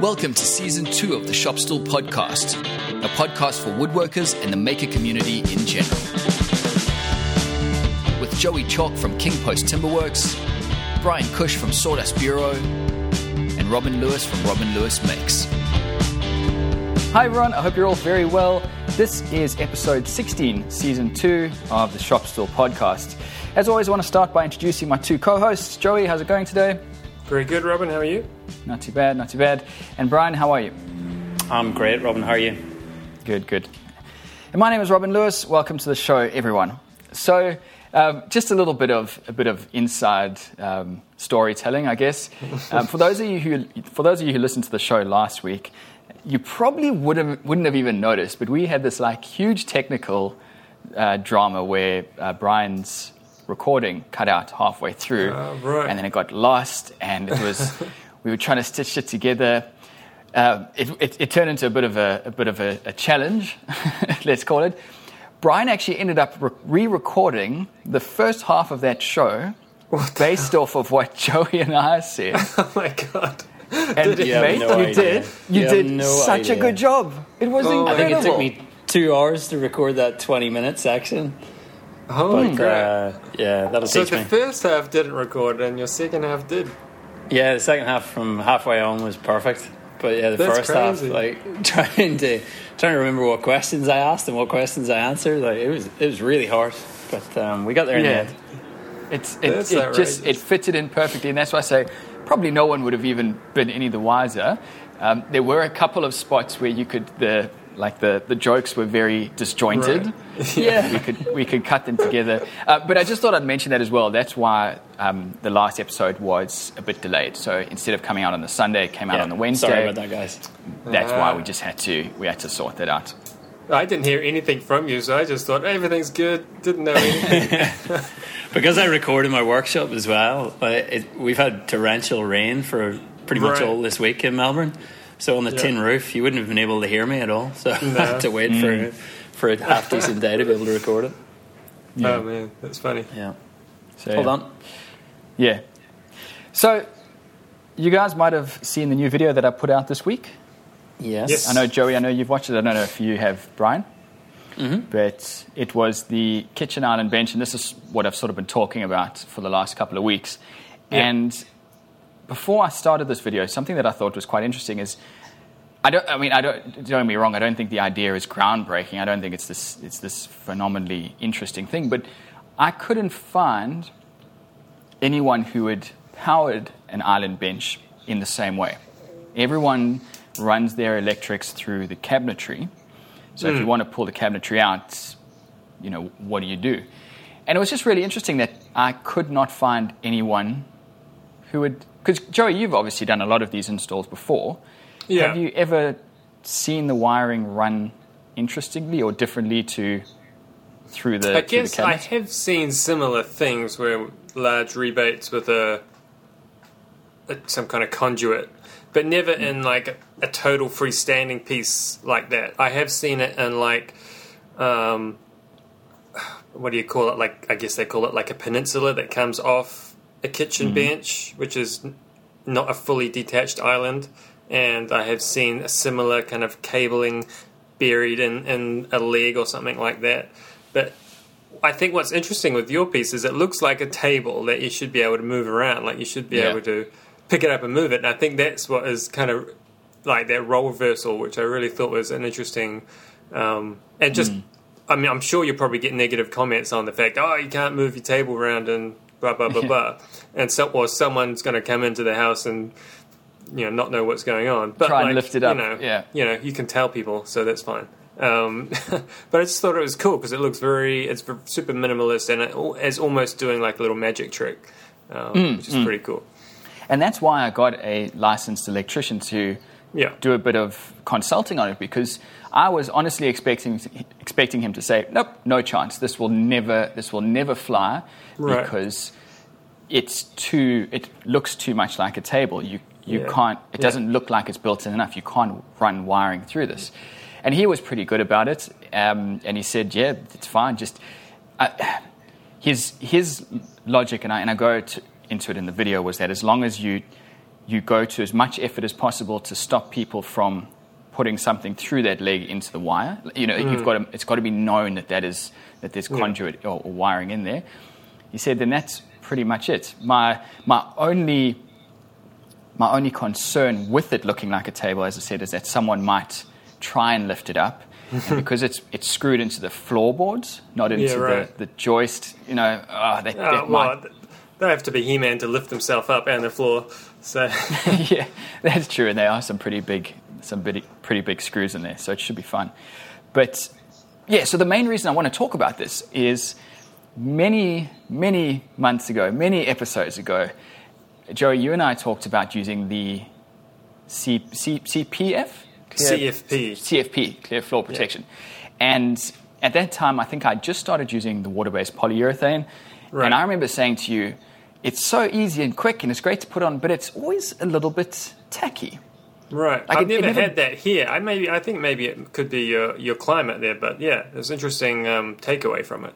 Welcome to season two of the Shop Stool podcast, a podcast for woodworkers and the maker community in general. With Joey Chalk from King Post Timberworks, Bryan Cush from Sawdust Bureau, and Robin Lewis from Robin Lewis Makes. Hi everyone, I hope you're all very well. This is episode 16, season 2 of the Shop Stool podcast. As always, I want to start by introducing my two co hosts. Joey, how's it going today? Very good, Robin. How are you? Not too bad, not too bad. And Bryan, how are you? I'm great, Robin. How are you? Good, good. And my name is Robin Lewis. Welcome to the show, everyone. So, um, just a little bit of a bit of inside um, storytelling, I guess. Um, for those of you who for those of you who listened to the show last week, you probably would have, wouldn't have even noticed, but we had this like huge technical uh, drama where uh, Bryan's recording cut out halfway through, Ah, right. and then it got lost, and it was we were trying to stitch it together. Uh, it, it, it turned into a bit of a, a bit of a, a challenge, let's call it. Bryan actually ended up re recording the first half of that show based off of what Joey and I said. Oh my god. And You have mate, no you idea. did. You, You did no such a good job. It was Oh, I I think it took me two hours to record that 20 minute section. Holy But crap. uh, yeah, that'll so teach the first half didn't record and your second half did. Yeah, the second half from halfway on was perfect. But yeah, the That's first crazy. half, like trying to trying to remember what questions I asked and what questions I answered, like it was it was really hard. But um, we got there in Yeah. the end. It's, it, That's it just it fitted in perfectly, and that's why I say probably no one would have even been any the wiser. Um, there were a couple of spots where you could the like the, the jokes were very disjointed. Right. Yeah, we could we could cut them together. Uh, but I just thought I'd mention that as well. That's why um, the last episode was a bit delayed. So instead of coming out on the Sunday, it came out Yeah, on the Wednesday. Sorry about that, guys. That's Ah. why we just had to we had to sort that out. I didn't hear anything from you, so I just thought everything's good. Didn't know anything. Because I record in my workshop as well, uh, it, we've had torrential rain for pretty much Right. all this week in Melbourne. So on the Yeah. tin roof, you wouldn't have been able to hear me at all. So I had to wait for mm. for a half decent day to be able to record it. Oh man, that's funny. Yeah. So, Hold yeah. on. Yeah. So you guys might have seen the new video that I put out this week. Yes. Yes. I know Joey. I know you've watched it. I don't know if you have, Bryan. Mm-hmm. But it was the kitchen island bench, and this is what I've sort of been talking about for the last couple of weeks. Yeah. And before I started this video, something that I thought was quite interesting is, I don't. I mean, I don't. Don't get me wrong. I don't think the idea is groundbreaking. I don't think it's this. It's this phenomenally interesting thing. But I couldn't find anyone who had powered an island bench in the same way. Everyone runs their electrics through the cabinetry. So if you hmm. want to pull the cabinetry out, you know, what do you do? And it was just really interesting that I could not find anyone who would. Because, Joey, you've obviously done a lot of these installs before. Yeah. Have you ever seen the wiring run interestingly or differently to through the, I through the guess I have seen similar things where large rebates with a, a some kind of conduit, but never in like a, a total freestanding piece like that. I have seen it in like, um, what do you call it? Like I guess they call it like a peninsula that comes off a kitchen bench, which is not a fully detached island. And I have seen a similar kind of cabling buried in, in a leg or something like that. But I think what's interesting with your piece is it looks like a table that you should be able to move around. Like you should be Yeah. able to pick it up and move it. And I think that's what is kind of like that role reversal, which I really thought was an interesting. Um, and just, I mean, I'm sure you'll probably get negative comments on the fact, oh, you can't move your table around and blah blah blah blah, and so or someone's going to come into the house and you know not know what's going on. But Try and like, lift it up, You know, yeah. you know, you can tell people, so that's fine. Um, but I just thought it was cool because it looks very, it's super minimalist and it, it's almost doing like a little magic trick, um, Mm, which is pretty cool. And that's why I got a licensed electrician to Yeah. do a bit of consulting on it because I was honestly expecting expecting him to say, "Nope, no chance. This will never this will never fly Right. because it's too it looks too much like a table. You you Yeah. can't it Yeah. doesn't look like it's built in enough. You can't run wiring through this." And he was pretty good about it, um, and he said, "Yeah, it's fine. Just uh, his his logic, and I and I go to, into it in the video, was that as long as you you go to as much effort as possible to stop people from putting something through that leg into the wire. You know, you've mm. got to, it's got to be known that that is that there's conduit or, or wiring in there. He said, then that's pretty much it. My my only my only concern with it looking like a table, as I said, is that someone might try and lift it up. and because it's it's screwed into the floorboards, not into Yeah, right. the, the joist, you know, oh, that, Oh, that well, might they have to be He-Man to lift themselves up and the floor. So yeah, that's true, and they are some pretty big, some pretty, pretty big screws in there, so it should be fun. But yeah, so the main reason I want to talk about this is many, many months ago, many episodes ago, Joey, you and I talked about using the C, C, CPF, Clear- CFP. CFP, clear floor protection, and at that time, I think I just started using the water-based polyurethane, Right. and I remember saying to you, "It's so easy and quick, and it's great to put on, but it's always a little bit tacky." Right. Like, I've it- it never, never- had that here. I maybe I think maybe it could be your your climate there, but yeah, there's interesting um, takeaway from it.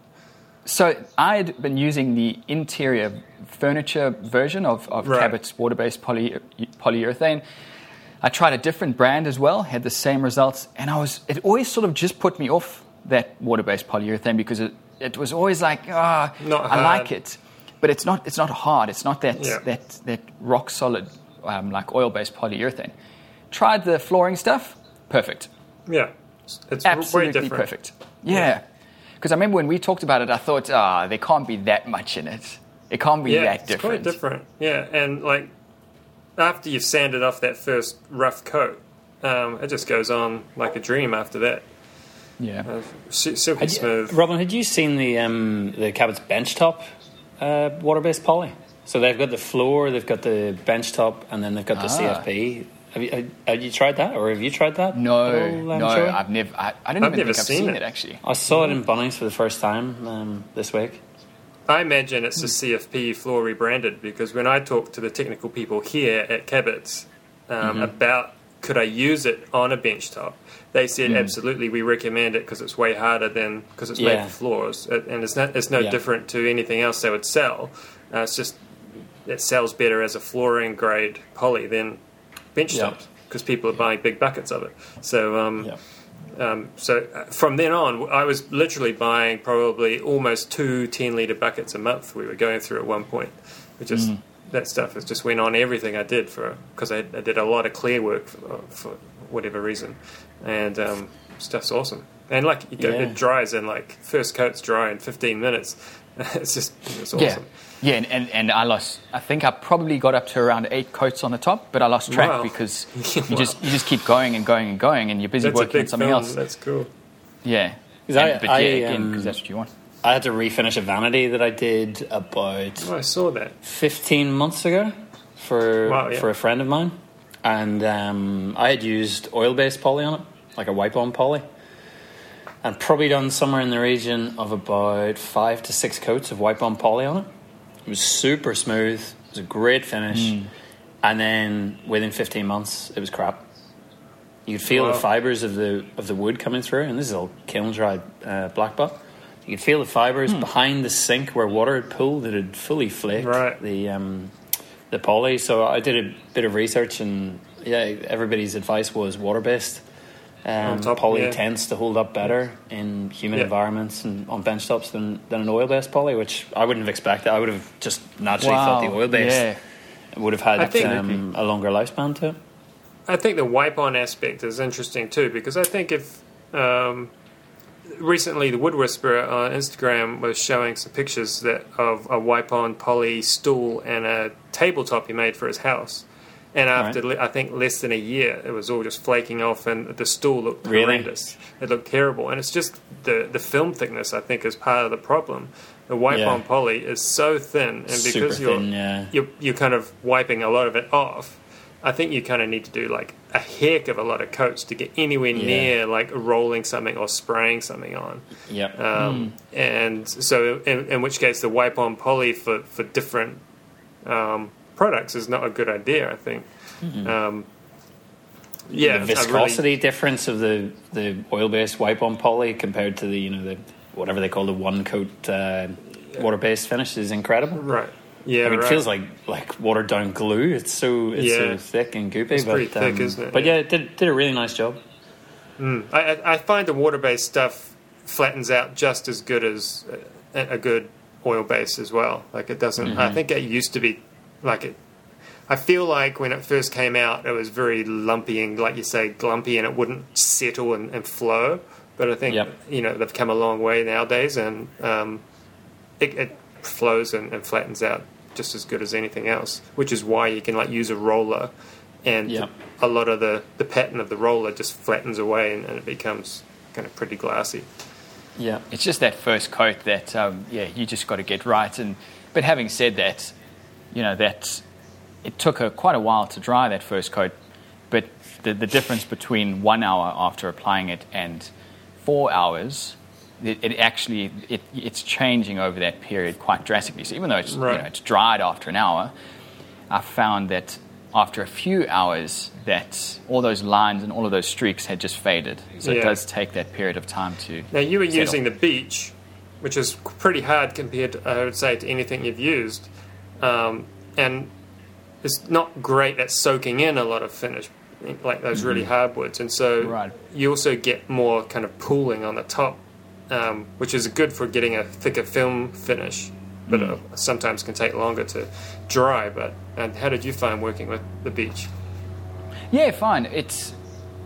So I'd been using the interior furniture version of, of Right. Cabot's water-based poly, polyurethane. I tried a different brand as well, had the same results, and I was it always sort of just put me off that water-based polyurethane because it, it was always like, ah, Not I like it, but it's not it's not hard. It's not that Yeah. that that rock solid um, like oil-based polyurethane. Tried the flooring stuff, perfect Yeah, it's way absolutely different. perfect. Yeah. Because I remember when we talked about it, I thought, ah, there can't be that much in it. It can't be Yeah, that it's different. quite different. Yeah, and like after you've sanded off that first rough coat, um, it just goes on like a dream after that. Yeah. Uh, silky Had you- smooth. Robin, had you seen the um, the Cabot's benchtop uh, water-based poly? So they've got the floor, they've got the benchtop, and then they've got the Ah. CFP. Have you, have- have you tried that, or have you tried that? No, all, um, no, Joey? I've never. I, I didn't I've even never think I've seen seen it. it actually. I saw it in Bunnings for the first time um, this week. I imagine it's the CFP floor rebranded because when I talked to the technical people here at Cabot's um, about could I use it on a bench top, they said absolutely we recommend it because it's way harder than because it's made for floors It- and it's not it's no Yeah. different to anything else they would sell. Uh, it's just it sells better as a flooring grade poly than bench Yeah. because people are buying big buckets of it. So um, Yeah. um, so uh, from then on, I was literally buying probably almost two 10 litre buckets a month we were going through at one point. It just, That stuff has just went on everything I did for because I, I did a lot of clear work for, for whatever reason, and um, stuff's awesome. And like you Yeah. it dries in like first coat's dry in 15 minutes. it's just it's Yeah. awesome. Yeah, and, and, and I lost. I think I probably got up to around eight coats on the top, but I lost track Wow. because Wow. you just you just keep going and going and going, and you're busy That's a working on something film. else. That's cool. Yeah, 'Cause I- And- but I, yeah, again, um, because that's what you want. I had to refinish a vanity that I did about Oh, I saw that. 15 months ago for Wow, yeah. for a friend of mine, and um, I had used oil-based poly on it, like a wipe-on poly, and probably done somewhere in the region of about five to six coats of wipe-on poly on it. It was super smooth. It was a great finish, Hmm. and then within 15 months, it was crap. You could feel Wow. the fibers of the of the wood coming through, and this is all kiln dried uh, black butt. You could feel the fibers behind the sink where water had pooled; it had fully flaked Right. the um, the poly. So I did a bit of research, and yeah, everybody's advice was water based. Um, top, poly yeah. tends to hold up better in humid Yeah. environments and on bench tops than, than an oil based poly, which I wouldn't have expected. I would have just naturally thought the oil based Yeah. would have had think- um, a longer lifespan to it. I think the wipe on aspect is interesting too because I think if um, recently the Wood Whisperer on Instagram was showing some pictures that of a wipe on poly stool and a tabletop he made for his house. And after le- I think less than a year, it was all just flaking off, and the stool looked Really? horrendous. It looked terrible, and it's just the the film thickness. I think is part of the problem. The wipe on poly is so thin, and because Super you're thin, yeah. you're, you're kind of wiping a lot of it off. I think you kind of need to do like a heck of a lot of coats to get anywhere Yeah. near like rolling something or spraying something on. Yep. Um, And so, in, in which case, the wipe on poly for, for different um, products is not a good idea, I think. Um, yeah, Mm-hmm. the I really- viscosity difference of the, the oil based wipe on poly compared to the you know the whatever they call the one coat uh, water based finish is incredible. right. Yeah, I mean, right. it feels like like watered down glue. It's so it's Yeah. so thick and goopy. It's but, pretty thick, um, isn't it? But Yeah. yeah, it did did a really nice job. I, I I find the water based stuff flattens out just as good as a, a good oil base as well. Like it doesn't. I think it used to be like it. I feel like when it first came out, it was very lumpy and, like you say, glumpy, and it wouldn't settle and, and flow. But I think Yep. you know they've come a long way nowadays, and um, it, it flows and, and flattens out just as good as anything else. Which is why you can like use a roller, and Yep. a lot of the the pattern of the roller just flattens away, and, and it becomes kind of pretty glassy. Yeah, It's just that first coat that, um, yeah, you just got to get right. And but having said that, you know that it took her quite a while to dry that first coat. But the the difference between one hour after applying it and four hours, it, it actually it, it's changing over that period quite drastically. So even though it's you know it's dried after an hour, I found that after a few hours that all those lines and all of those streaks had just faded. So it does take that period of time to. Now you were settle. using the beech, which is pretty hard compared, to, I would say, to anything you've used, um, and it's not great at soaking in a lot of finish, like those really hardwoods, and so Right. you also get more kind of pooling on the top, um, which is good for getting a thicker film finish, but uh, sometimes can take longer to dry. But and how did you find working with the beech? Yeah, fine. It's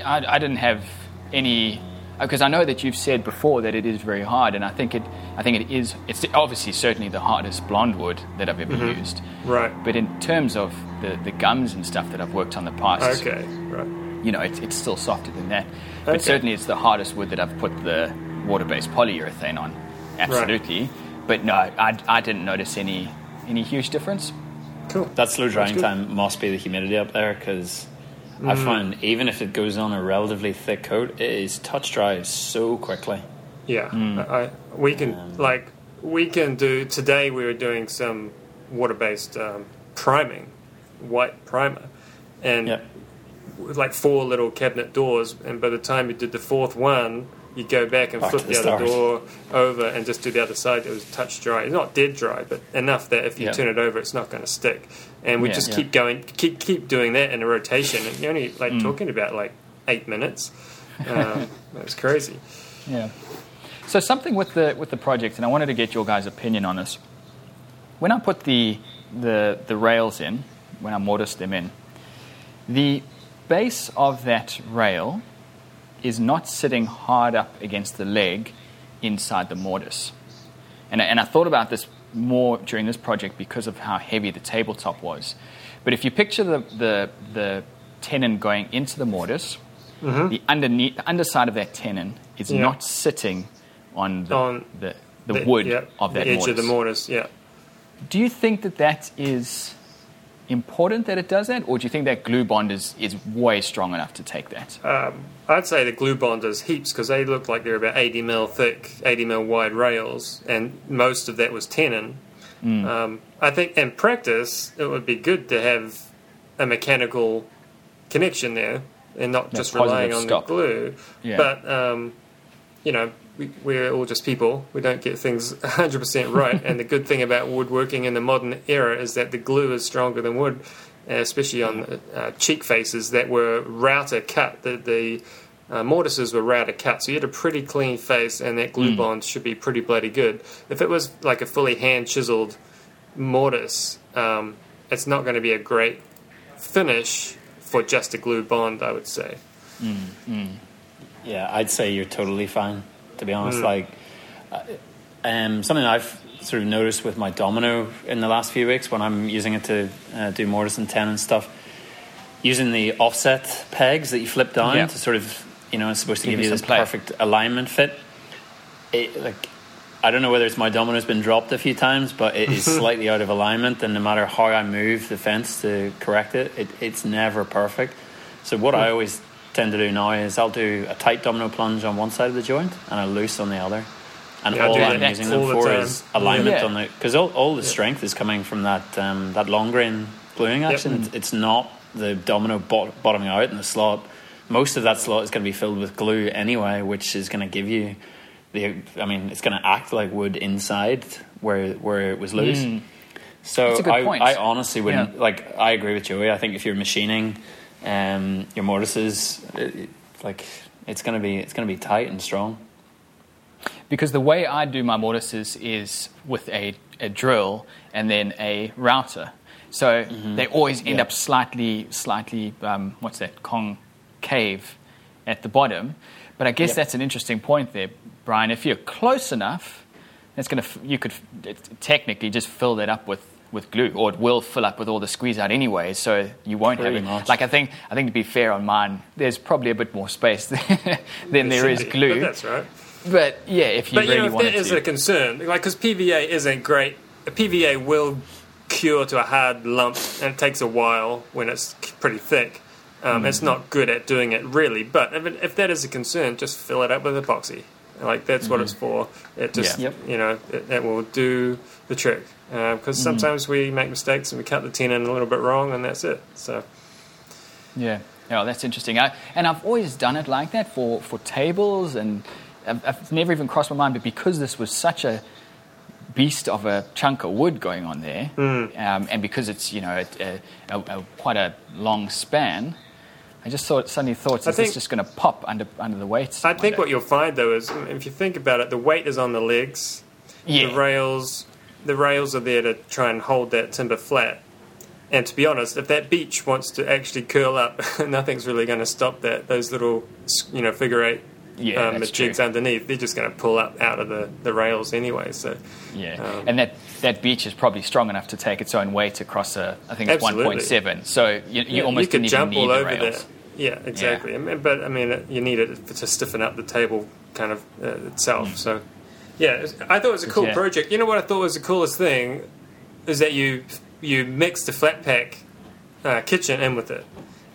I, I didn't have any because I know that you've said before that it is very hard, and I think it I think it is. It's obviously certainly the hardest blonde wood that I've ever mm-hmm. used. Right. But in terms of the, the gums and stuff that I've worked on the past, Okay. Right. you know, it's, it's still softer than that. But Okay. certainly it's the hardest wood that I've put the water-based polyurethane on. Absolutely. But no, I, I didn't notice any any huge difference. Cool. that slow drying time must be the humidity up there because I Mm. find even if it goes on a relatively thick coat, it is touch dry so quickly. Yeah, I, I- we can like we can do today. We were doing some water-based um, priming, white primer, and Yeah. like four little cabinet doors. And by the time you did the fourth one, you go back and Back flip the, the other door over and just do the other side. It was touch dry. It's not dead dry, but enough that if you Yeah. turn it over, it's not going to stick. And we Yeah. just Yeah. keep going, keep keep doing that in a rotation. And you're only Mm. like talking about like eight minutes. Um, That's crazy. Yeah. So something with the with the project, and I wanted to get your guys' opinion on this. When I put the the the rails in, when I mortised them in, the base of that rail is not sitting hard up against the leg inside the mortise. And, I- and I thought about this more during this project because of how heavy the tabletop was. But if you picture the, the, the tenon going into the mortise, the, underneath, the underside of that tenon is Mm-hmm. Yeah. not sitting on the, On the, the, wood yeah, of that the edge mortise. of the mortise. Yeah. Do you think that that is important that it does that, or do you think that glue bond is, is way strong enough to take that? Um, I'd say the glue bond is heaps because they look like they're about 80 mil thick, 80 mil wide rails, and most of that was tenon. Mm. Um, I think in practice, it would be good to have a mechanical connection there and not Yeah, just relying on stop. the glue. Yeah. But, um, you know, we, we're all just people. We don't get things 100% right. and the good thing about woodworking in the modern era is that the glue is stronger than wood, uh, especially on uh, cheek faces that were router cut. The, the uh, mortises were router cut, so you had a pretty clean face, and that glue bond should be pretty bloody good. If it was like a fully hand chiseled mortise, um, it's not going to be a great finish for just a glue bond, I would say. Yeah, I'd say you're totally fine. To be Mm. honest, like uh, um, something I've sort of noticed with my domino in the last few weeks when I'm using it to uh, do mortise and tenon and stuff, using the offset pegs that you flip down Yeah. to sort of you know it's supposed to Give give you you this play. perfect alignment fit. It, like I don't know whether it's my domino's been dropped a few times, but it is slightly out of alignment, and no matter how I move the fence to correct it, it it's never perfect. So what I always tend to do now is I'll do a tight domino plunge on one side of the joint and a loose on the other, and Yeah, all I'm using them for time. is alignment Yeah. on the because all, all the strength is coming from that um, that long grain gluing action. It's, it's not the domino bot- bottoming out in the slot. Most of that slot is going to be filled with glue anyway, which is going to give you the. I mean, it's going to act like wood inside where where it was loose. So That's a good I, point. I honestly wouldn't Yeah. like. I agree with Joey. I think if you're machining um, your mortises, it, it- like it's gonna be it's gonna be tight and strong. because the way I do my mortises is with a, a drill and then a router. So they always end Yeah. up slightly, slightly, um, what's that, concave at the bottom. But I guess Yep. that's an interesting point there, Bryan. If you're close enough, that's going to you could technically just fill that up with, with glue, or it will fill up with all the squeeze out anyway. So you won't have it. much. Like I think, I think to be fair on mine, there's probably a bit more space than there is glue. But that's right. But yeah, if you But you really know, if that is to, a concern, like because PVA isn't great. A PVA will cure to a hard lump, and it takes a while when it's pretty thick. Um, It's not good at doing it really. But if, it, if that is a concern, just fill it up with epoxy. Like that's what it's mm-hmm. for. It just Yeah. You know it, it will do the trick. Uh, because mm-hmm. sometimes we make mistakes and we cut the tenon a little bit wrong, and that's it. So yeah, yeah, that's interesting. I, and I've always done it like that for, for tables, and I've, I've never even crossed my mind. But because this was such a beast of a chunk of wood going on there, mm. um, and because it's you know a, uh, a, a, quite a long span, I just thought suddenly thought, is think- this just going to pop under under the weight? I think what you'll find though is if you think about it, the weight is on the legs. yeah, the rails the rails are there to try and hold that timber flat. And to be honest, if that beech wants to actually curl up, nothing's really going to stop that. Those little, you know, figure eight Yeah, um, that's jigs true. underneath, they're just going to pull up out of the, the rails anyway. So Yeah, Um, and that, that beech is probably strong enough to take its own weight across a, I think it's Absolutely. 1.7. So you, you Yeah, almost could didn't jump even need all the over rails. that. Yeah, exactly. I mean, but I mean, you need it to stiffen up the table kind of uh, itself. So yeah, I thought it was a cool Yeah. project. You know what I thought was the coolest thing is that you you mixed the flat pack uh, kitchen in with it,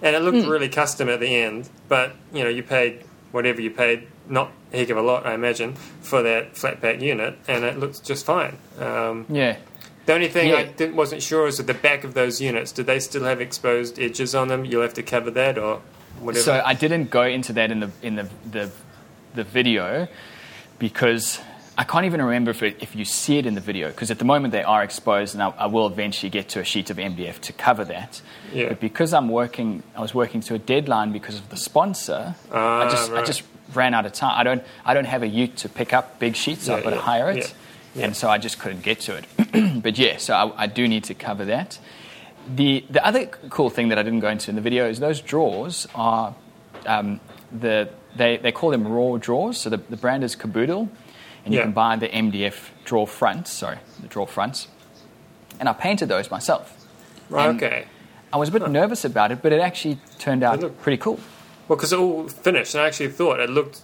and it looked really custom at the end. But you know, you paid whatever you paid, not a heck of a lot, I imagine, for that flat pack unit, and it looks just fine. Um, Yeah, the only thing I didn't, wasn't sure is at the back of those units, did they still have exposed edges on them? You'll have to cover that or whatever. So I didn't go into that in the in the the, the video because I can't even remember if it, if you see it in the video because at the moment they are exposed and I, I will eventually get to a sheet of MDF to cover that. Yeah. But because I'm working, I was working to a deadline because of the sponsor. I Ah, just I just ran out of time. I don't I don't have a ute to pick up big sheets. so Yeah, I've got to hire it, yeah, yeah. and so I just couldn't get to it. but yeah, so I, I do need to cover that. The the other cool thing that I didn't go into in the video is those drawers are um, the they, they call them raw drawers. So the, the brand is Kaboodle, and you Yeah. can buy the MDF drawer fronts. Sorry, the drawer fronts. And I painted those myself. Right, and- okay. I was a bit nervous about it, but it actually turned out pretty cool. Well, because it all finished, and I actually thought it looked.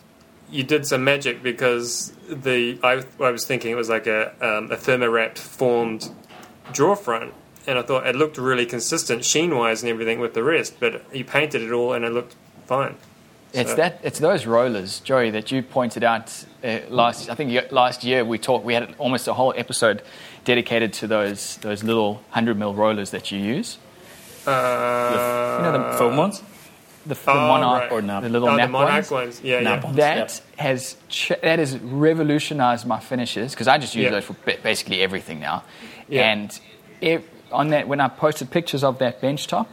You did some magic because the I, I was thinking it was like a um, a thermowrapped formed drawer front, and I thought it looked really consistent sheen wise and everything with the rest. But you painted it all, and it looked fine. It's So- that. It's those rollers, Joey, that you pointed out uh, last. I think last year we talked. We had almost a whole episode dedicated to those those little hundred mil rollers that you use. Uh, you know the Foam ones? the, the Oh, monarch right. or nap- the little oh, nap the Monarch ones. ones. Yeah, Nap yeah. ones. That Yep. has ch- that has revolutionized my finishes because I just use Yeah. those for basically everything now. Yeah. And if, on that, when I posted pictures of that bench top,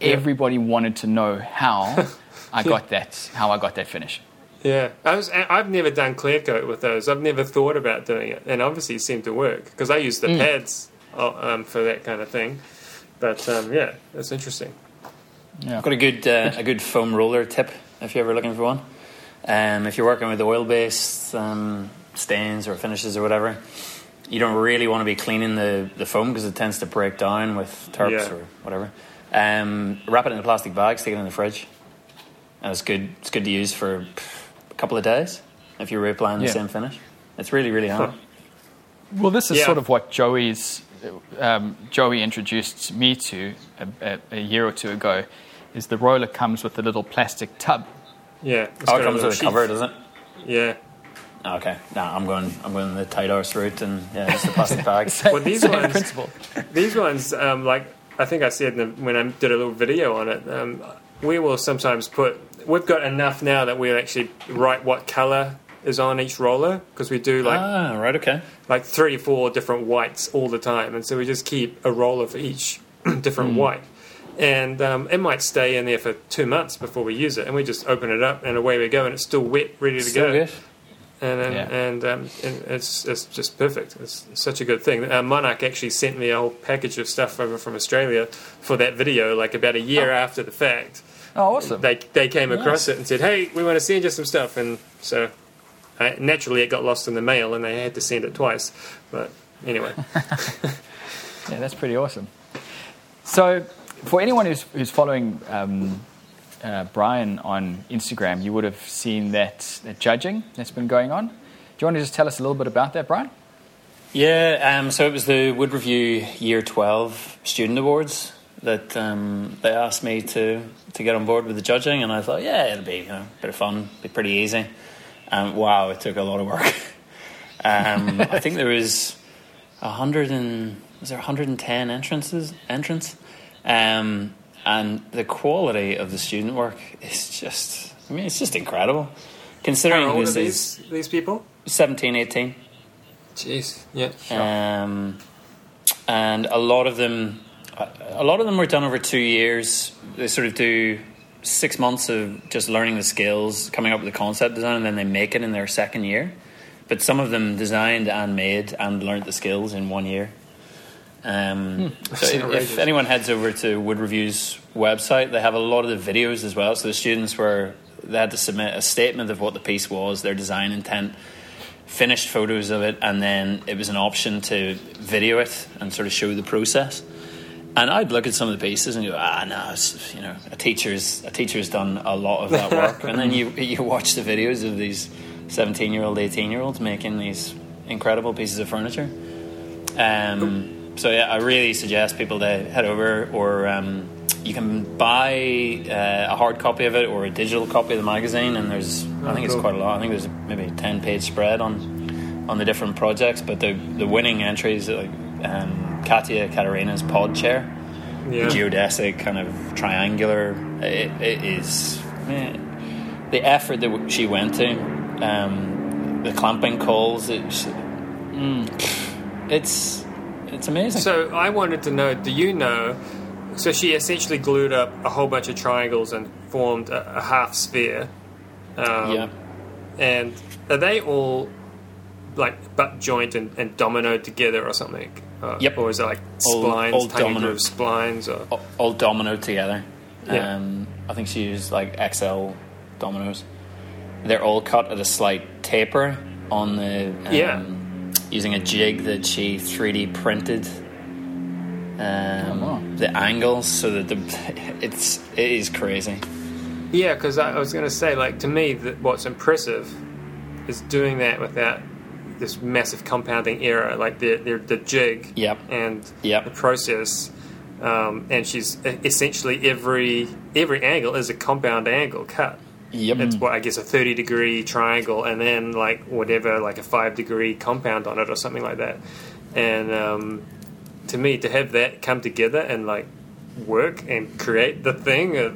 Yeah. everybody wanted to know how I got that how I got that finish. Yeah, I was. I've never done clear coat with those. I've never thought about doing it, and obviously it seemed to work because I use the Mm. pads uh, um, for that kind of thing. But um, yeah, that's interesting. Yeah. I've Got a good uh, a good foam roller tip if you're ever looking for one. Um, if you're working with oil based um, stains or finishes or whatever, you don't really want to be cleaning the, the foam because it tends to break down with terps Yeah. or whatever. Um, wrap it in a plastic bag, stick it in the fridge, and it's good. It's good to use for a couple of days if you're reapplying the Yeah. same finish. It's really really handy. Well, this is Yeah. sort of what Joey's um, Joey introduced me to a, a, a year or two ago. Is the roller comes with a little plastic tub. Yeah, it's Oh, it comes little with a cover, sheath. does it? Yeah. Okay, no, I'm going. I'm going the tight arse route, and yeah, just a plastic bag. Well, these ones- principle. These ones, um, like I think I said in the, when I did a little video on it, um, we will sometimes put. We've got enough now that we'll actually write what color is on each roller because we do like ah, right, okay. like three, four different whites all the time, and so we just keep a roller for each different white. And um, it might stay in there for two months before we use it, and we just open it up, and away we go, and it's still wet, ready to Still go. And and, Yeah. and, um, and it's it's just perfect. It's such a good thing. Uh, Monarch actually sent me a whole package of stuff over from Australia for that video, like about a year after the fact. Oh, awesome. They they came across it and said, "Hey, we want to send you some stuff," and so I, naturally it got lost in the mail, and they had to send it twice. But anyway. Yeah, that's pretty awesome. So, for anyone who's, who's following um, uh, Bryan on Instagram, you would have seen that, that judging that's been going on. Do you want to just tell us a little bit about that, Bryan? Yeah, um, so it was the Wood Review Year 12 Student Awards that um, they asked me to, to get on board with the judging, and I thought, yeah, it'll be you know, a bit of fun, be pretty easy. Um, wow, it took a lot of work. um, I think there was a hundred and was there 110 entrances entrance, um, and the quality of the student work is just, I mean, it's just incredible. Considering How old are this is these these people? 17, 18. Jeez, yeah. Um, and a lot of them, a- a lot of them were done over two years. They sort of do six months of just learning the skills, coming up with the concept design, and then they make it in their second year. But some of them designed and made and learned the skills in one year. Um, so if, if anyone heads over to Wood Review's website, they have a lot of the videos as well. So the students were they had to submit a statement of what the piece was, their design intent, finished photos of it, and then it was an option to video it and sort of show the process. And I'd look at some of the pieces and go, ah, no, it's, you know, a teacher's a teacher's done a lot of that work. and then you you watch the videos of these seventeen year old, eighteen year olds making these incredible pieces of furniture. Um, so yeah, I really suggest people to head over, or um, you can buy uh, a hard copy of it or a digital copy of the magazine. And there's, I think it's quite a lot. I think there's maybe a ten page spread on on the different projects. But the the winning entries, like um, Katia Katarina's pod chair, Yeah. geodesic kind of triangular. It, it is man, the effort that she went to, um, the clamping calls. It's it's it's amazing. So I wanted to know, do you know? So she essentially glued up a whole bunch of triangles and formed a, a half sphere. Um, yeah, And are they all like butt joint and, and dominoed together or something? Uh, Yep. Or is it like All- splines, all tiny domino. splines? Or all, all dominoed together. Yeah. Um, I think she used like XL dominoes. They're all cut at a slight taper on the um, Yeah. Using a jig that she 3D printed. Um, wow. The angles so that the it's it is crazy. yeah, because I, I was going to say, like to me, that what's impressive is doing that without this massive compounding error, like the the, the jig Yep. and Yep. the process. Um, and she's essentially every every angle is a compound angle cut. Yep. It's what I guess a thirty degree triangle, and then like whatever, like a five degree compound on it, or something like that. And um, to me, to have that come together and like work and create the thing, uh,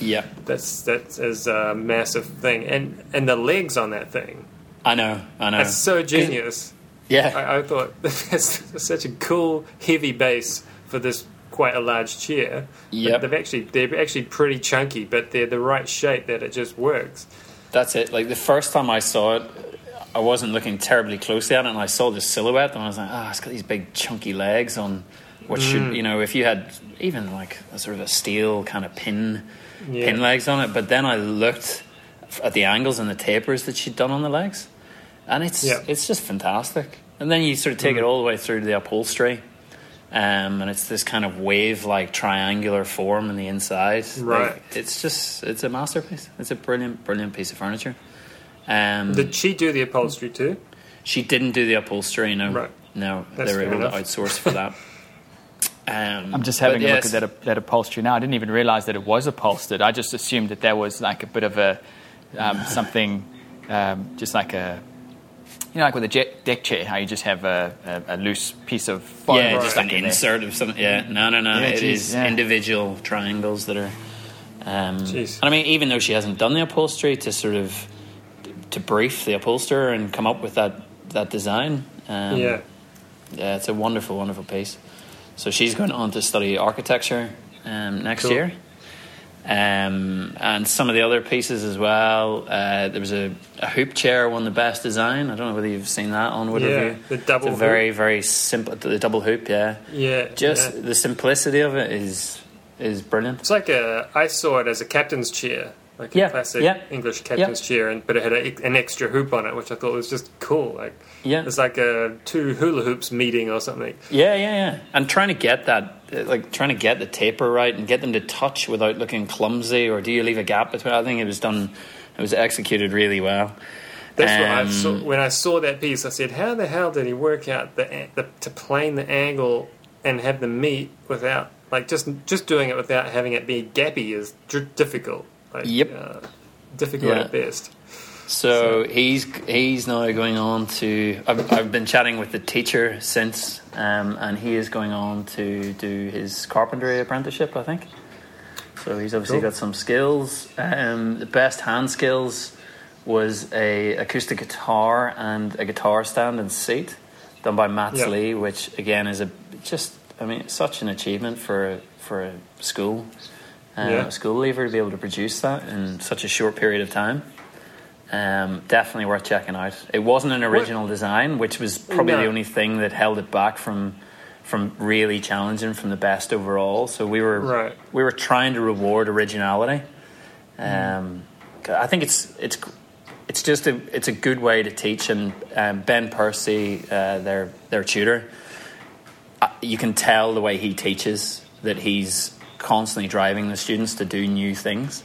Yep. that's that is a massive thing. And and the legs on that thing, I know. I know. that's so genius. yeah. I, I thought that's such a cool, heavy base for this quite a large chair. Yeah, they've actually they're actually pretty chunky, but they're the right shape that it just works. That's it. Like the first time I saw it, I wasn't looking terribly closely at it, and I saw the silhouette, and I was like, "Ah, it's got these big chunky legs on what should you know? If you had even like a sort of a steel kind of pin Yeah. pin legs on it, but then I looked at the angles and the tapers that she'd done on the legs, and it's Yeah. it's just fantastic. And then you sort of take it all the way through to the upholstery. Um, and it's this kind of wave-like triangular form in the inside. Right. Like, it's just, it's a masterpiece. It's a brilliant, brilliant piece of furniture. Um, Did she do the upholstery too? she didn't do the upholstery. No, Right. no, That's they were able enough. to outsource for that. Um, I'm just having but a yes, look at that, that upholstery now. I didn't even realize that it was upholstered. I just assumed that there was like a bit of a um, something, um, just like a, you know, like with a jet, deck chair, how you just have a, a, a loose piece of foam Yeah, just an stuck in there. insert of something. Yeah, no, no, no. Yeah, it geez, is yeah. individual triangles that are. Um, Jeez. and I mean, even though she hasn't done the upholstery, to sort of to brief the upholsterer and come up with that that design. Um, yeah. yeah, it's a wonderful, wonderful piece. So she's going on to study architecture um, next Cool. year. Um, and some of the other pieces as well. Uh, there was a, a hoop chair won the best design. I don't know whether you've seen that on Wood Yeah, Review. the double It's very, very simple. The double hoop, yeah. Yeah. Just yeah. the simplicity of it is is brilliant. It's like a. I saw it as a captain's chair, like a Yeah, classic yeah. English captain's chair, and but it had a, an extra hoop on it, which I thought was just cool. Like Yeah. it's like a two hula hoops meeting or something. Yeah, yeah, yeah. And trying to get that, like trying to get the taper right and get them to touch without looking clumsy, or do you leave a gap between? I think it was done. It was executed really well. That's what I Um, saw when I saw that piece. I said, "How the hell did he work out the, the to plane the angle and have them meet without like just just doing it without having it be gappy is difficult. Like, Yep. uh, difficult Yeah. at best. So he's he's now going on to. I've, I've been chatting with the teacher since, um, and he is going on to do his carpentry apprenticeship. I think. So he's obviously Cool. got some skills. Um, the best hand skills was a acoustic guitar and a guitar stand and seat done by Matt Yeah. Lee, which again is a just. I mean, such an achievement for for a school. Uh, Yeah. a school leaver to be able to produce that in such a short period of time. Um, definitely worth checking out. It wasn't an original design, which was probably No. the only thing that held it back from from really challenging from the best overall. So we were Right. we were trying to reward originality. Um, I think it's it's it's just a it's a good way to teach. And um, Ben Percy, uh, their their tutor, uh, you can tell the way he teaches that he's constantly driving the students to do new things.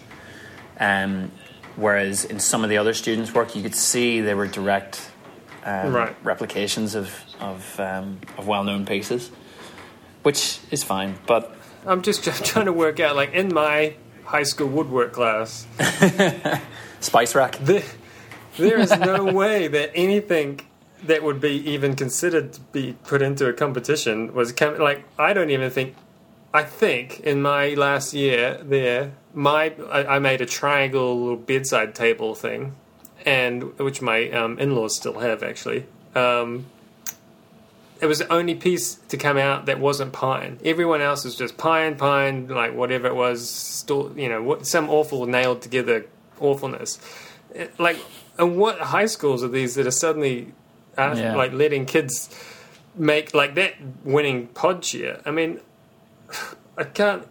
Um, whereas in some of the other students' work, you could see they were direct um, Right. replications of of, um, of well known pieces, which is fine. But I'm just trying to work out, like in my high school woodwork class, Spice Rack, there, there is no way that anything that would be even considered to be put into a competition was like I don't even think. I think in my last year there, my I, I made a triangle little bedside table thing, and which my um, in-laws still have actually. Um, it was the only piece to come out that wasn't pine. Everyone else was just pine, pine, like whatever it was, sto- you know, what, some awful nailed together awfulness. It- like, and what high schools are these that are suddenly uh, Yeah. like letting kids make like that winning pod cheer? I mean, I can't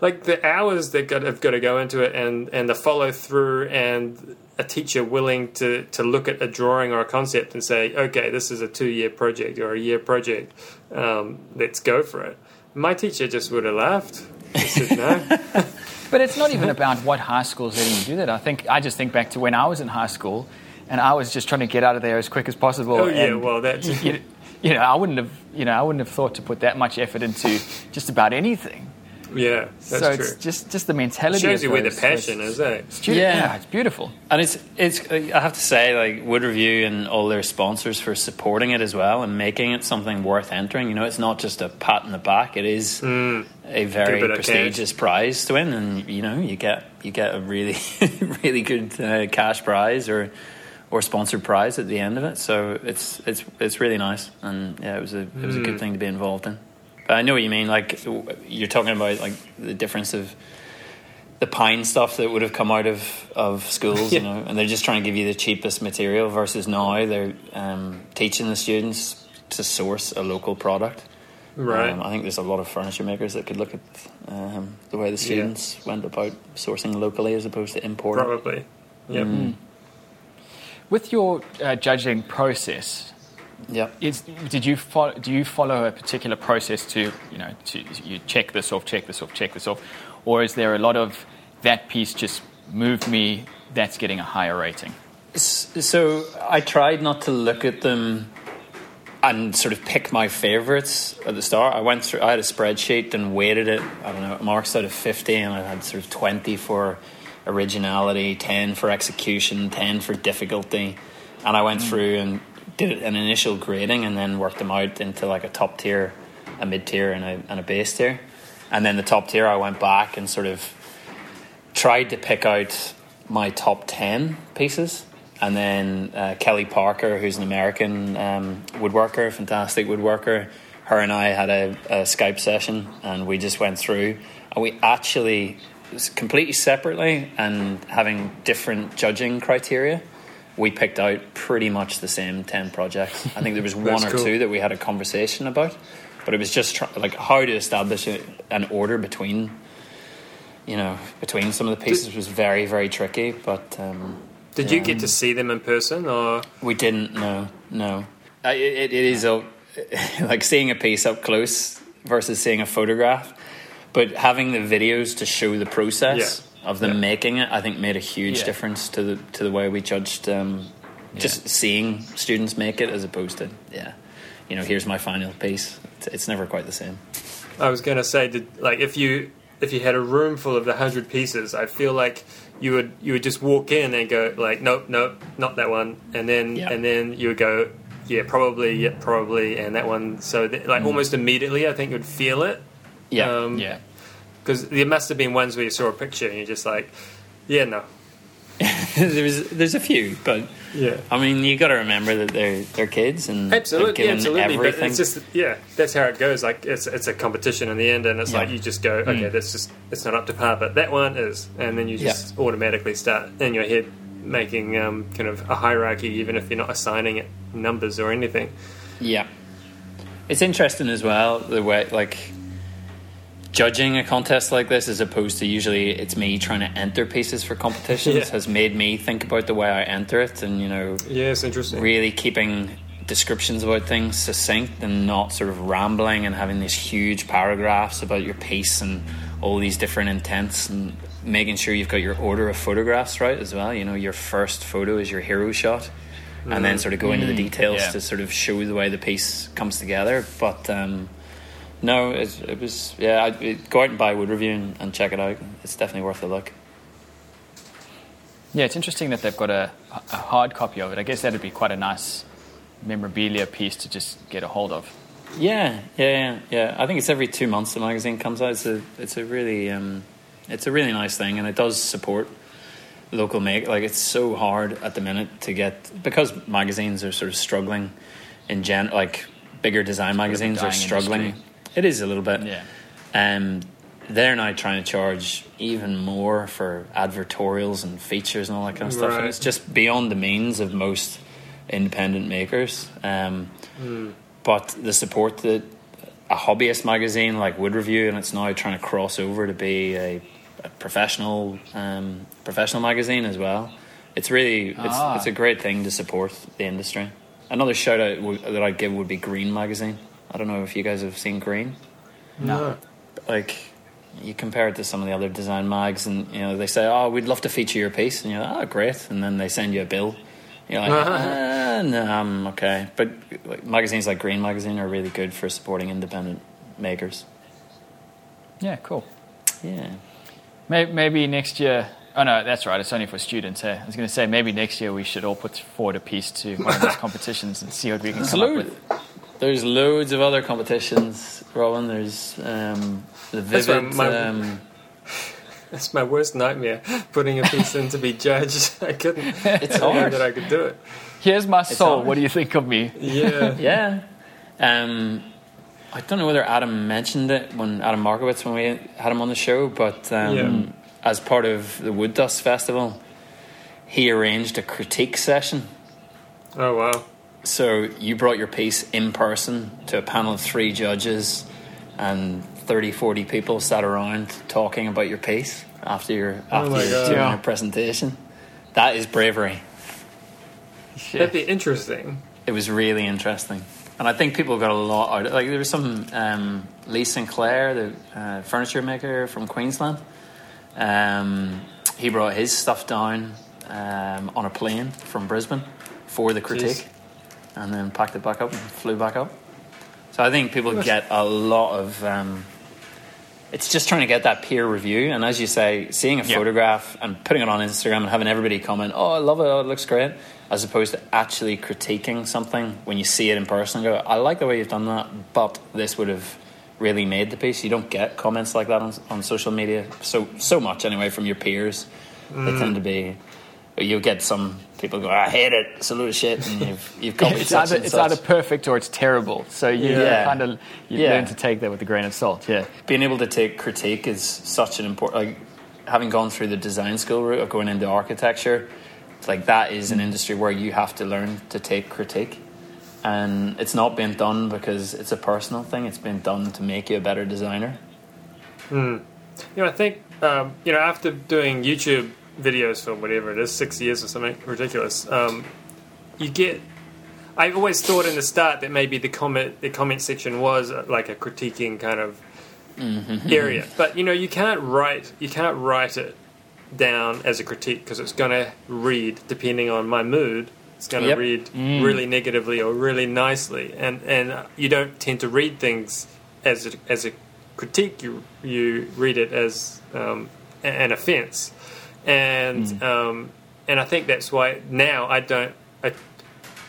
like the hours that got, have got to go into it and and the follow through and a teacher willing to to look at a drawing or a concept and say okay this is a two year project or a year project um, let's go for it my teacher just would have laughed said no But it's not even about what high schools letting you do that. I think I just think back to when I was in high school, and I was just trying to get out of there as quick as possible. Oh, yeah, well, that- you, you know, I wouldn't have, you know, I wouldn't have thought to put that much effort into just about anything. yeah that's so true it's just just the mentality. shows of you where the passion is eh student- Yeah. yeah, it's beautiful. and it's it's. I have to say, like Wood Review and all their sponsors for supporting it as well and making it something worth entering. You know, it's not just a pat in the back; it is a very bit of prestigious prize to win, and you know, you get you get a really really good uh, cash prize or or sponsored prize at the end of it. So it's it's it's really nice, and yeah, it was a it was a good thing to be involved in. But I know what you mean. Like you're talking about like the difference of the pine stuff that would have come out of, of schools, you know, and they're just trying to give you the cheapest material versus now they're um, teaching the students to source a local product. right Um, I think there's a lot of furniture makers that could look at um, the way the students went about sourcing locally as opposed to importing. probably yep Mm. With your uh, judging process, Yeah. is did you follow, do you follow a particular process to you know to you check this off, check this off, check this off, or is there a lot of that piece just moved me? That's getting a higher rating. So I tried not to look at them and sort of pick my favorites at the start. I went through, I had a spreadsheet and weighted it. I don't know, marks out of 50, and I had sort of 20 for originality, 10 for execution, 10 for difficulty. And I went through and did an initial grading and then worked them out into like a top tier, a mid tier, and a, and a base tier. And then the top tier, I went back and sort of tried to pick out my top 10 pieces and then uh, Kelly Parker, who's an American um, woodworker, fantastic woodworker. Her and I had a, a Skype session, and we just went through, and we actually completely separately and having different judging criteria. We picked out pretty much the same ten projects. I think there was one or cool. two that we had a conversation about, but it was just try, like how to establish a, an order between, you know, between some of the pieces was very very tricky. But um, Did you get to see them in person, or we didn't. No, no. Uh, It, it is a, like seeing a piece up close versus seeing a photograph, but having the videos to show the process of them Yeah. making it, I think, made a huge Yeah. difference to the to the way we judged. Um, just seeing students make it as opposed to yeah, you know, here's my final piece. It's, it's never quite the same. I was going to say, did like if you if you had a room full of the hundred pieces, I feel like you would you would just walk in and go like, nope, nope, not that one, and then Yeah. and then you would go, yeah, probably, yeah, probably, and that one. So th- like almost immediately, I think you'd feel it. Yeah, Um, Yeah. Because there must have been ones where you saw a picture and you're just like, yeah, no, there's there's a few, but yeah. I mean, you got to remember that they're they're kids and Absolutely, given absolutely. But it's just yeah, that's how it goes. Like it's it's a competition in the end, and it's Yeah. like you just go, okay, that's just it's not up to par, but that one is, and then you just automatically start in your head making um, kind of a hierarchy, even if you're not assigning it numbers or anything. Yeah. It's interesting as well the way like judging a contest like this as opposed to usually it's me trying to enter pieces for competitions Yeah. has made me think about the way I enter it and you know Yeah, it's interesting. really keeping descriptions about things succinct and not sort of rambling and having these huge paragraphs about your piece and all these different intents and making sure you've got your order of photographs right as well. You know, your first photo is your hero shot. And then sort of go into the details yeah. to sort of show the way the piece comes together. But um, no, it, it was yeah. I'd, it- go out and buy Wood Review and, and check it out. It's definitely worth a look. Yeah, it's interesting that they've got a, a hard copy of it. I guess that'd be quite a nice memorabilia piece to just get a hold of. Yeah, yeah, yeah, yeah. I think it's every two months the magazine comes out. It's a, it's a really, um, it's a really nice thing, and it does support local make. Like it's so hard at the minute to get because magazines are sort of struggling in gen. Like bigger design magazines are struggling. industry. It is a little bit. Yeah. Um, they're now trying to charge even more for advertorials and features and all that kind of stuff. And it's just beyond the means of most independent makers. Um, But the support that a hobbyist magazine like Wood Review, and it's now trying to cross over to be a, a professional um, professional magazine as well. It's really it's, Ah. it's a great thing to support the industry. Another shout out w- that I'd give would be Green magazine. I don't know if you guys have seen Green No. like you compare it to some of the other design mags and you know they say oh we'd love to feature your piece and you're like oh great and then they send you a bill you're like ah, no I'm okay but like, magazines like Green Magazine are really good for supporting independent makers Yeah, cool. yeah Maybe, maybe next year. Oh no, that's right. It's only for students. Hey? I was going to say maybe next year we should all put forward a piece to one of those competitions and see what we can there's, come up with. There's loads of other competitions Robin there's um, the That's why Vivid my- um, That's my worst nightmare, putting a piece in to be judged. I couldn't. it's I hard that I could do it. Here's my soul. hard. What do you think of me? Yeah. Yeah. Um, I don't know whether Adam mentioned it when Adam Markowitz when we had him on the show, but um, Yeah. as part of the Wood Dust Festival, he arranged a critique session. Oh wow. So you brought your piece in person to a panel of three judges, and 30, 40 people sat around talking about your piece after your after my your, Yeah. your presentation. That is bravery. That'd be interesting. it was really interesting. And I think people got a lot out of it. Like, there was some, um, Lee Sinclair, the uh, furniture maker from Queensland, um, he brought his stuff down um, on a plane from Brisbane for the critique and then packed it back up and flew back up. So I think people get a lot of. Um, it's just trying to get that peer review, and as you say, seeing a Yeah. photograph and putting it on Instagram and having everybody comment, "Oh, I love it! Oh, it looks great," as opposed to actually critiquing something when you see it in person. and Go, I like the way you've done that, but this would have really made the piece. You don't get comments like that on, on social media so so much anyway from your peers. They tend to be you'll get some people go, I hate it, it's a load of shit, and you've, you've copied it's, such either, and it's such. either perfect or it's terrible. So you Yeah. kind of you Yeah. learn to take that with a grain of salt. Yeah. being able to take critique is such an important like having gone through the design school route of going into architecture like that is an industry where you have to learn to take critique and it's not being done because it's a personal thing it's being done to make you a better designer You know, I think um, you know after doing YouTube videos for whatever it is, six years or something ridiculous, um, you get. I always thought in the start that maybe the comment the comment section was uh, like a critiquing kind of area, but you know you can't write you can't write it down as a critique because it's going to read depending on my mood. It's going to Yep. read really negatively or really nicely, and and you don't tend to read things as a, as a critique. You you read it as um, an offence, and um, and I think that's why now I don't. I,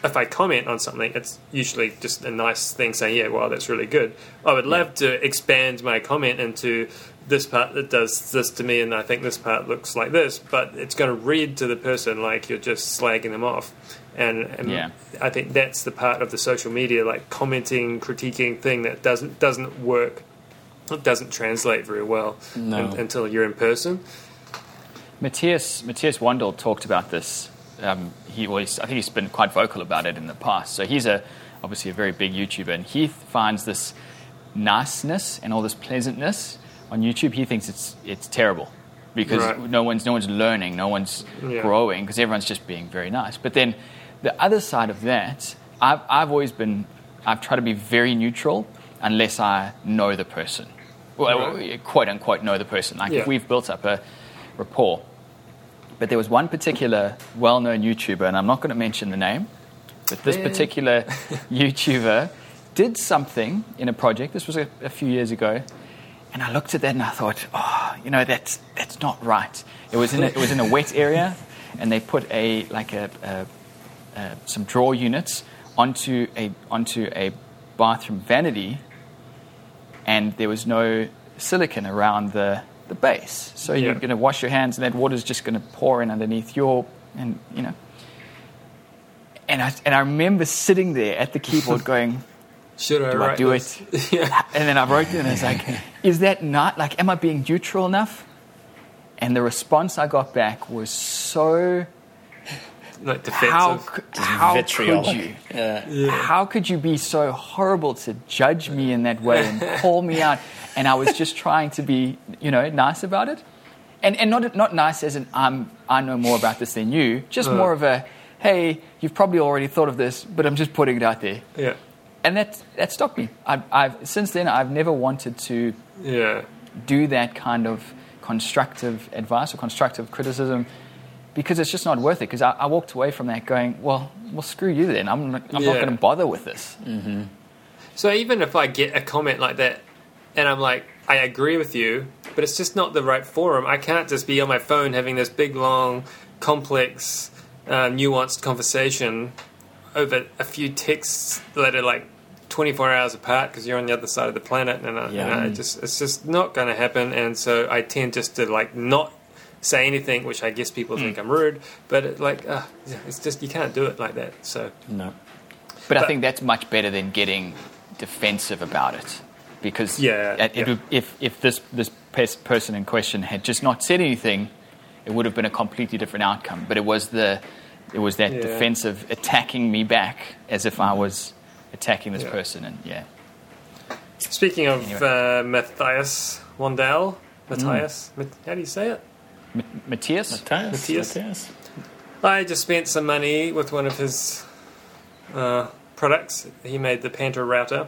if I comment on something, it's usually just a nice thing saying, "Yeah, well, that's really good." I would love to expand my comment into this part that does this to me, and I think this part looks like this, but it's going to read to the person like you're just slagging them off. And, and Yeah. I think that's the part of the social media, like commenting, critiquing thing that doesn't doesn't work. It doesn't translate very well No. un- until you're in person. Matthias Matthias Wandel talked about this. Um, he was, I think, he's been quite vocal about it in the past. So he's a obviously a very big YouTuber, and he finds this niceness and all this pleasantness on YouTube. He thinks it's it's terrible because Right. no one's no one's learning, no one's Yeah. growing because everyone's just being very nice. But then the other side of that, I've I've always been I've tried to be very neutral unless I know the person, well, Right. quote unquote know the person. Like Yeah. if we've built up a rapport. But there was one particular well known YouTuber, and I'm not going to mention the name, but this particular YouTuber did something in a project. This was a, a few years ago. And I looked at that and I thought, oh, you know, that's, that's not right. It was, in a, it was in a wet area, and they put a, like a, a, some drawer units onto a, onto a bathroom vanity, and there was no silicon around the, the base. So you're going to wash your hands, and that water's just going to pour in underneath your, and you know. And I, and I remember sitting there at the keyboard going, Should I do I do this? it? yeah. And then I wrote it, and I was like, is that not, like, am I being neutral enough? And the response I got back was so, Like defensive. c- how could vitriolic. you? Yeah. How could you be so horrible to judge me in that way and call me out? And I was just trying to be, you know, nice about it. And, and not, not nice as in I'm, I know more about this than you, just more of a, hey, you've probably already thought of this, but I'm just putting it out there. Yeah. And that, that stopped me. I've, I've, since then, I've never wanted to Yeah. do that kind of constructive advice or constructive criticism because it's just not worth it. Because I, I walked away from that going, well, well, screw you then. I'm, not- I'm not going to bother with this. Mm-hmm. So even if I get a comment like that and I'm like, I agree with you, but it's just not the right forum, I can't just be on my phone having this big, long, complex, uh, nuanced conversation over a few texts that are like 24 hours apart because you're on the other side of the planet and, uh, Yeah. and I just it's just not going to happen and so I tend just to like not say anything which I guess people think I'm rude but it, like uh, it's just you can't do it like that so No. But, I think that's much better than getting defensive about it. Because Yeah, it, it yeah. would- if, if this, this pers- person in question had just not said anything, it would have been a completely different outcome. But it was, the, it was that Yeah. defensive attacking me back as if I was attacking this Yeah. person. And yeah. Speaking of Anyway. uh, Matthias Wandel, Matthias, Mat- how do you say it? M- Matthias? Matthias. Matthias. Matthias. I just spent some money with one of his uh, products. He made the PantoRouter.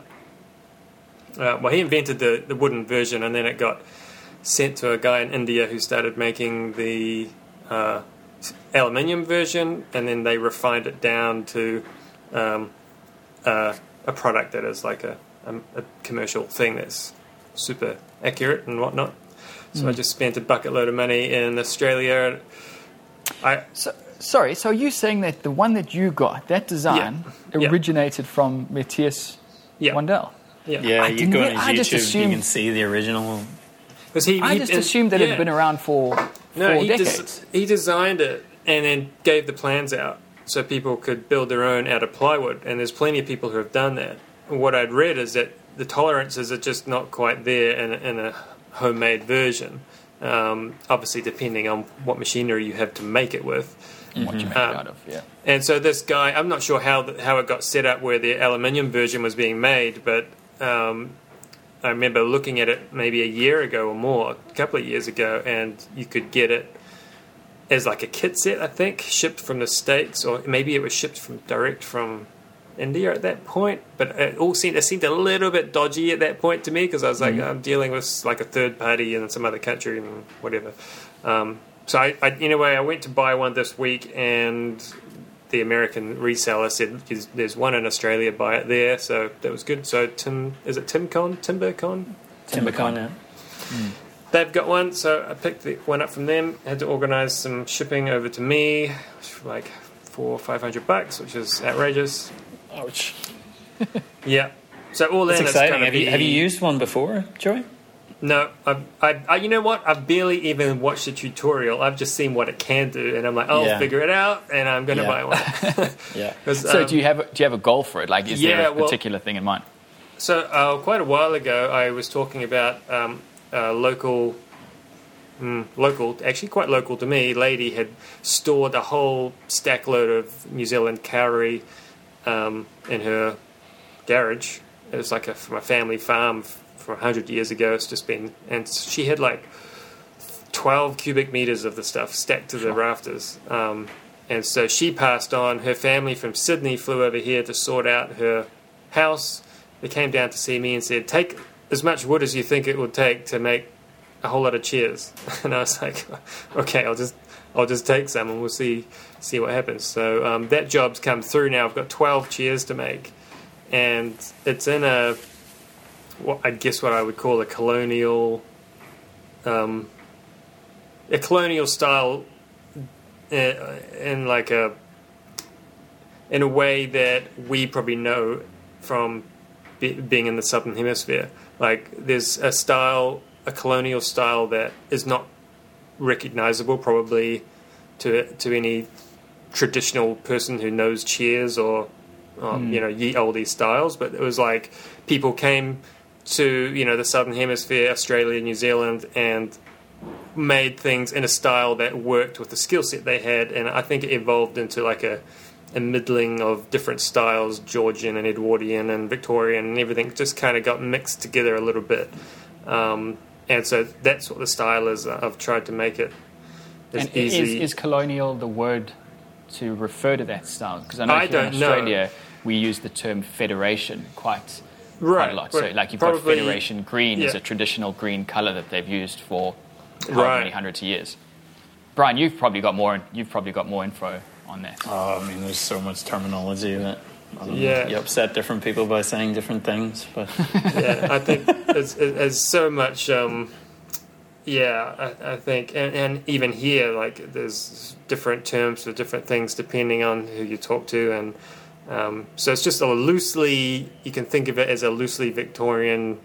Uh, well, he invented the, the wooden version, and then it got sent to a guy in India who started making the uh, aluminium version, and then they refined it down to um, uh, a product that is like a, a, a commercial thing that's super accurate and whatnot. So I just spent a bucket load of money in Australia. I So, sorry, so are you saying that the one that you got, that design, Yeah. originated from Matthias Yeah. Wandel? Yeah. Yeah, I you go re- on I his just YouTube, assumed- you can see the original. Because he, I just assumed that it had been around for No, four he, decades. des- he designed it and then gave the plans out so people could build their own out of plywood. And there's plenty of people who have done that. What I'd read is that the tolerances are just not quite there in a, in a homemade version. Um, obviously, depending on what machinery you have to make it with. What you make Um, it out of, yeah. And so this guy, I'm not sure how the, how it got set up where the aluminium version was being made, but um, I remember looking at it maybe a year ago or more, a couple of years ago, and you could get it as like a kit set, I think, shipped from the states, or maybe it was shipped from direct from India at that point. But it all seemed it seemed a little bit dodgy at that point to me because I was like, I'm dealing with like a third party in some other country and whatever. Um, so I, I, in a way, I went to buy one this week, and the American reseller said "There's- there's one in Australia, buy it there. So that was good. So Tim, is it TimCon, TimberCon? TimberCon, yeah. Hmm. They've got one, so I picked the one up from them. Had to organise some shipping over to me, which was like four or five hundred bucks, which is outrageous. Ouch. Yeah. So all That's in, it's exciting. gonna Have you, have you used one before, Joey? No, I've, I, I, you know what? I've barely even watched the tutorial. I've just seen what it can do, and I'm like, I'll Yeah. figure it out, and I'm going to Yeah. buy one. yeah. So um, do you have a, do you have a goal for it? Like, is yeah, there a well- particular thing in mind? So uh, quite a while ago, I was talking about um, a local, mm, local, actually quite local to me. Lady had stored a whole stack load of New Zealand kauri um, in her garage. It was like a, from a family farm f- from hundred years ago. It's just been, and she had like twelve cubic meters of the stuff stacked to the rafters. Um, and so she passed on. Her family from Sydney flew over here to sort out her house. They came down to see me and said, "Take as much wood as you think it would take to make a whole lot of chairs." And I was like, "Okay, I'll just I'll just take some and we'll see see what happens." So um, that job's come through now. I've got twelve chairs to make, and it's in a what I guess what I would call a colonial um, a colonial style uh, in like a in a way that we probably know from be, being in the southern hemisphere. Like there's a style, a colonial style that is not recognizable probably to to any traditional person who knows cheers or um, you know ye olde styles. But it was like people came to you know the southern hemisphere, Australia, New Zealand, and made things in a style that worked with the skill set they had, and I think it evolved into like a, a middling of different styles, Georgian and Edwardian and Victorian and everything, just kind of got mixed together a little bit. Um, and so that's what the style is. I've tried to make it as And is, easy. is colonial the word to refer to that style? Because I know I here in don't know. Australia we use the term federation quite, quite a lot. So, like you've Probably- got Federation green is a traditional green color that they've used for however Right. many hundreds of years. Bryan, you've probably got more. You've probably got more info on that. Oh, I mean, there's so much terminology that I know, Yeah. you upset different people by saying different things. But yeah, I think there's, it's so much. Um, yeah, I, I think, and, and even here, like there's different terms for different things depending on who you talk to, and um, so it's just a loosely. You can think of it as a loosely Victorian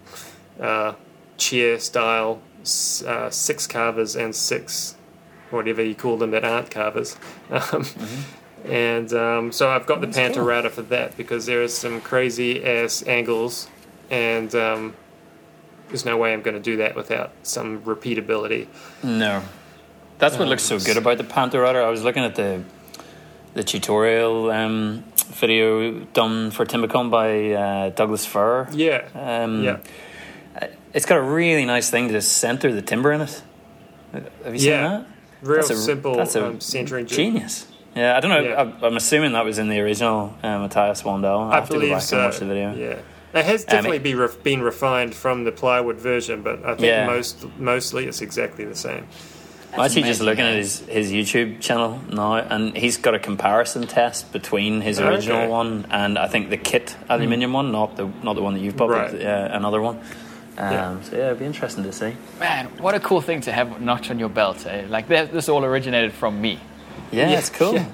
uh, chair style, uh, six carvers and six whatever you call them that aren't carvers. Um, And um, so I've got the That's cool. For that because there is some crazy ass angles, and um, there's no way I'm going to do that without some repeatability. no, that's what looks so good about the PantoRouter. I was looking at the the tutorial um, video done for Timbecon by uh, Douglas Furr. Yeah, Um, yeah, It's got a really nice thing to center the timber in it. Have you seen Yeah. that? real That's a- simple that's a um, centering. Genius. Yeah, I don't know. Yeah. I, I'm assuming that was in the original uh, Matthias Wandel. I'll I have to go back so. and watch the video. Yeah, it has Um, definitely be ref- been refined from the plywood version, but I think Yeah. most mostly it's exactly the same. I'm actually just looking at his, his YouTube channel now, and he's got a comparison test between his original Okay. one and I think the kit aluminium one, not the not the one that you've published, Right. uh, another one. Um, Yeah. So yeah, it'd be interesting to see. Man, what a cool thing to have a notch on your belt. Eh? Like this all originated from me. Yeah, Yeah, it's cool. yeah.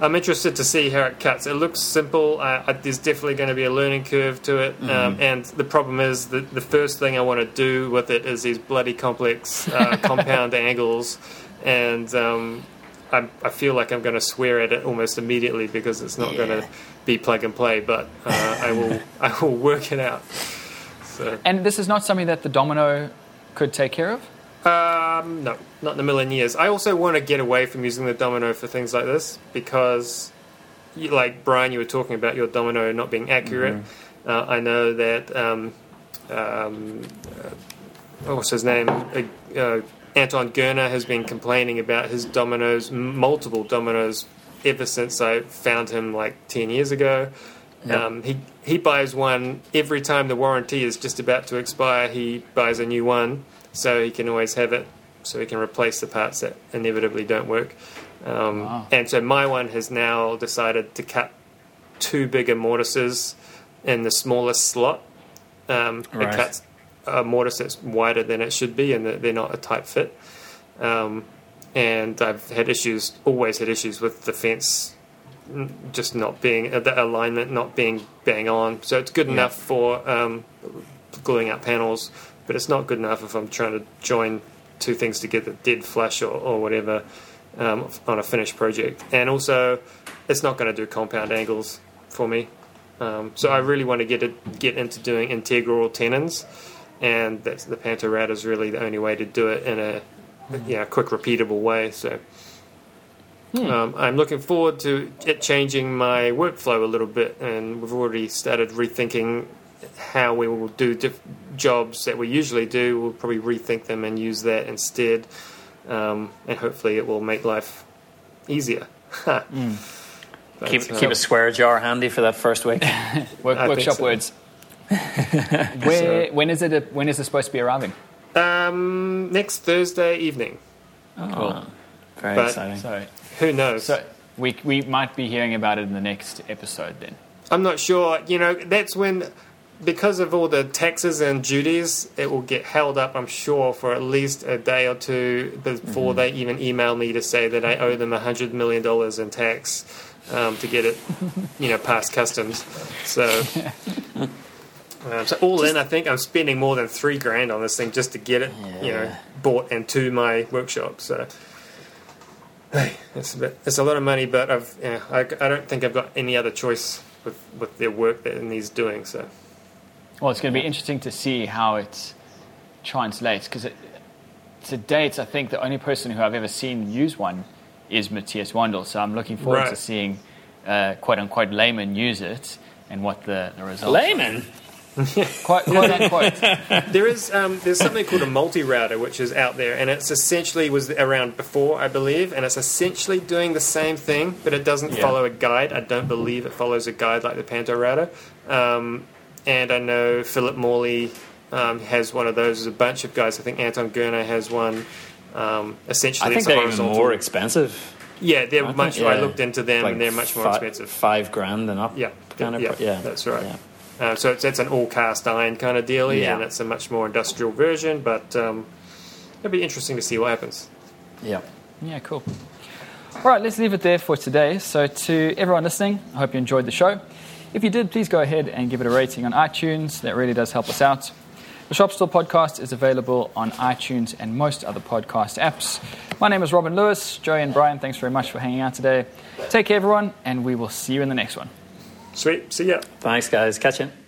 I'm interested to see how it cuts. It looks simple. Uh, I- there's definitely going to be a learning curve to it. Mm-hmm. Um, and the problem is that the first thing I want to do with it is these bloody complex uh, compound angles. And um, I'm, I feel like I'm going to swear at it almost immediately because it's not going to be plug and play. But uh, I will I will work it out. So And this is not something that the Domino could take care of? Um, no, not in a million years. I also want to get away from using the domino for things like this because, you, like Bryan, you were talking about your domino not being accurate. Uh, I know that. Um, um, uh, what's his name? Uh, uh, Anton Gerner has been complaining about his dominoes, m- multiple dominoes, ever since I found him like ten years ago. Um, he he buys one every time the warranty is just about to expire. He buys a new one, so he can always have it, so he can replace the parts that inevitably don't work. Um, Wow. And so my one has now decided to cut two bigger mortises in the smallest slot. Um, Right. It cuts a mortise that's wider than it should be, and they're they're not a tight fit. Um, and I've had issues, always had issues with the fence just not being uh, the alignment not being bang on. So it's good enough for um, gluing up panels, but it's not good enough if I'm trying to join two things together, dead flush or, or whatever, um, on a finished project. And also, it's not going to do compound angles for me. Um, so I really want to get it, get into doing integral tenons, and that's the PantoRouter is really the only way to do it in a you know, quick, repeatable way. So. Um, I'm looking forward to it changing my workflow a little bit, and we've already started rethinking how we will do diff- jobs that we usually do. We'll probably rethink them and use that instead, um, and hopefully it will make life easier. But, Keep, uh, keep a square jar handy for that first week. Work, workshop so. words. Where, when is it? When is it supposed to be arriving? um, next Thursday evening. Oh, very But- exciting. So, Who knows? so we we might be hearing about it in the next episode then. I'm not sure. You know, that's when, because of all the taxes and duties, it will get held up, I'm sure, for at least a day or two before they even email me to say that I owe them $100 million in tax um, to get it, you know, past customs. So. Um, so all in, I think I'm spending more than three grand on this thing just to get it, you know, bought and to my workshop. So, hey, it's a bit, it's a lot of money, but I've, yeah, I, I don't think I've got any other choice with, with their work that it needs doing. So, Well, it's going to be interesting to see how it translates because to date, I think the only person who I've ever seen use one is Matthias Wandel. So I'm looking forward to seeing uh, quote unquote layman use it and what the, the results. Layman? Quote, quote unquote. there is um, there's something called a multi router which is out there, and it's essentially was around before, I believe, and it's essentially doing the same thing, but it doesn't Yeah. follow a guide. I don't believe it follows a guide like the PantoRouter. Um, and I know Philip Morley um, has one of those. There's a bunch of guys. I think Anton Gerner has one. Um, essentially, I think they're even more expensive. Yeah, they're aren't much. they? I looked into them, Like and they're much more fi- expensive. Five grand and up. Yeah, kind of. yeah, yeah, that's right. Yeah. Uh, so it's, it's an all cast iron kind of dealie, Yeah. and it's a much more industrial version. But um, it'll be interesting to see what happens. yeah. Yeah, cool. All right, let's leave it there for today. So, to everyone listening, I hope you enjoyed the show. If you did, please go ahead and give it a rating on iTunes. That really does help us out. The Shop Stool podcast is available on iTunes and most other podcast apps. My name is Robin Lewis. Joey and Bryan, thanks very much for hanging out today. Take care, everyone, and we will see you in the next one. Sweet. See ya. Thanks, guys. Catch you.